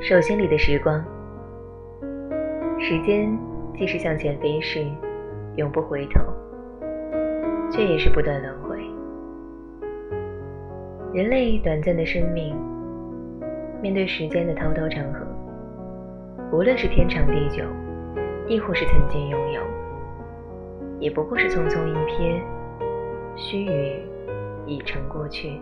手心里的时光时间既是向前飞逝永不回头却也是不断轮回。人类短暂的生命面对时间的滔滔长河无论是天长地久亦或是曾经拥有也不过是匆匆一瞥须臾已成过去。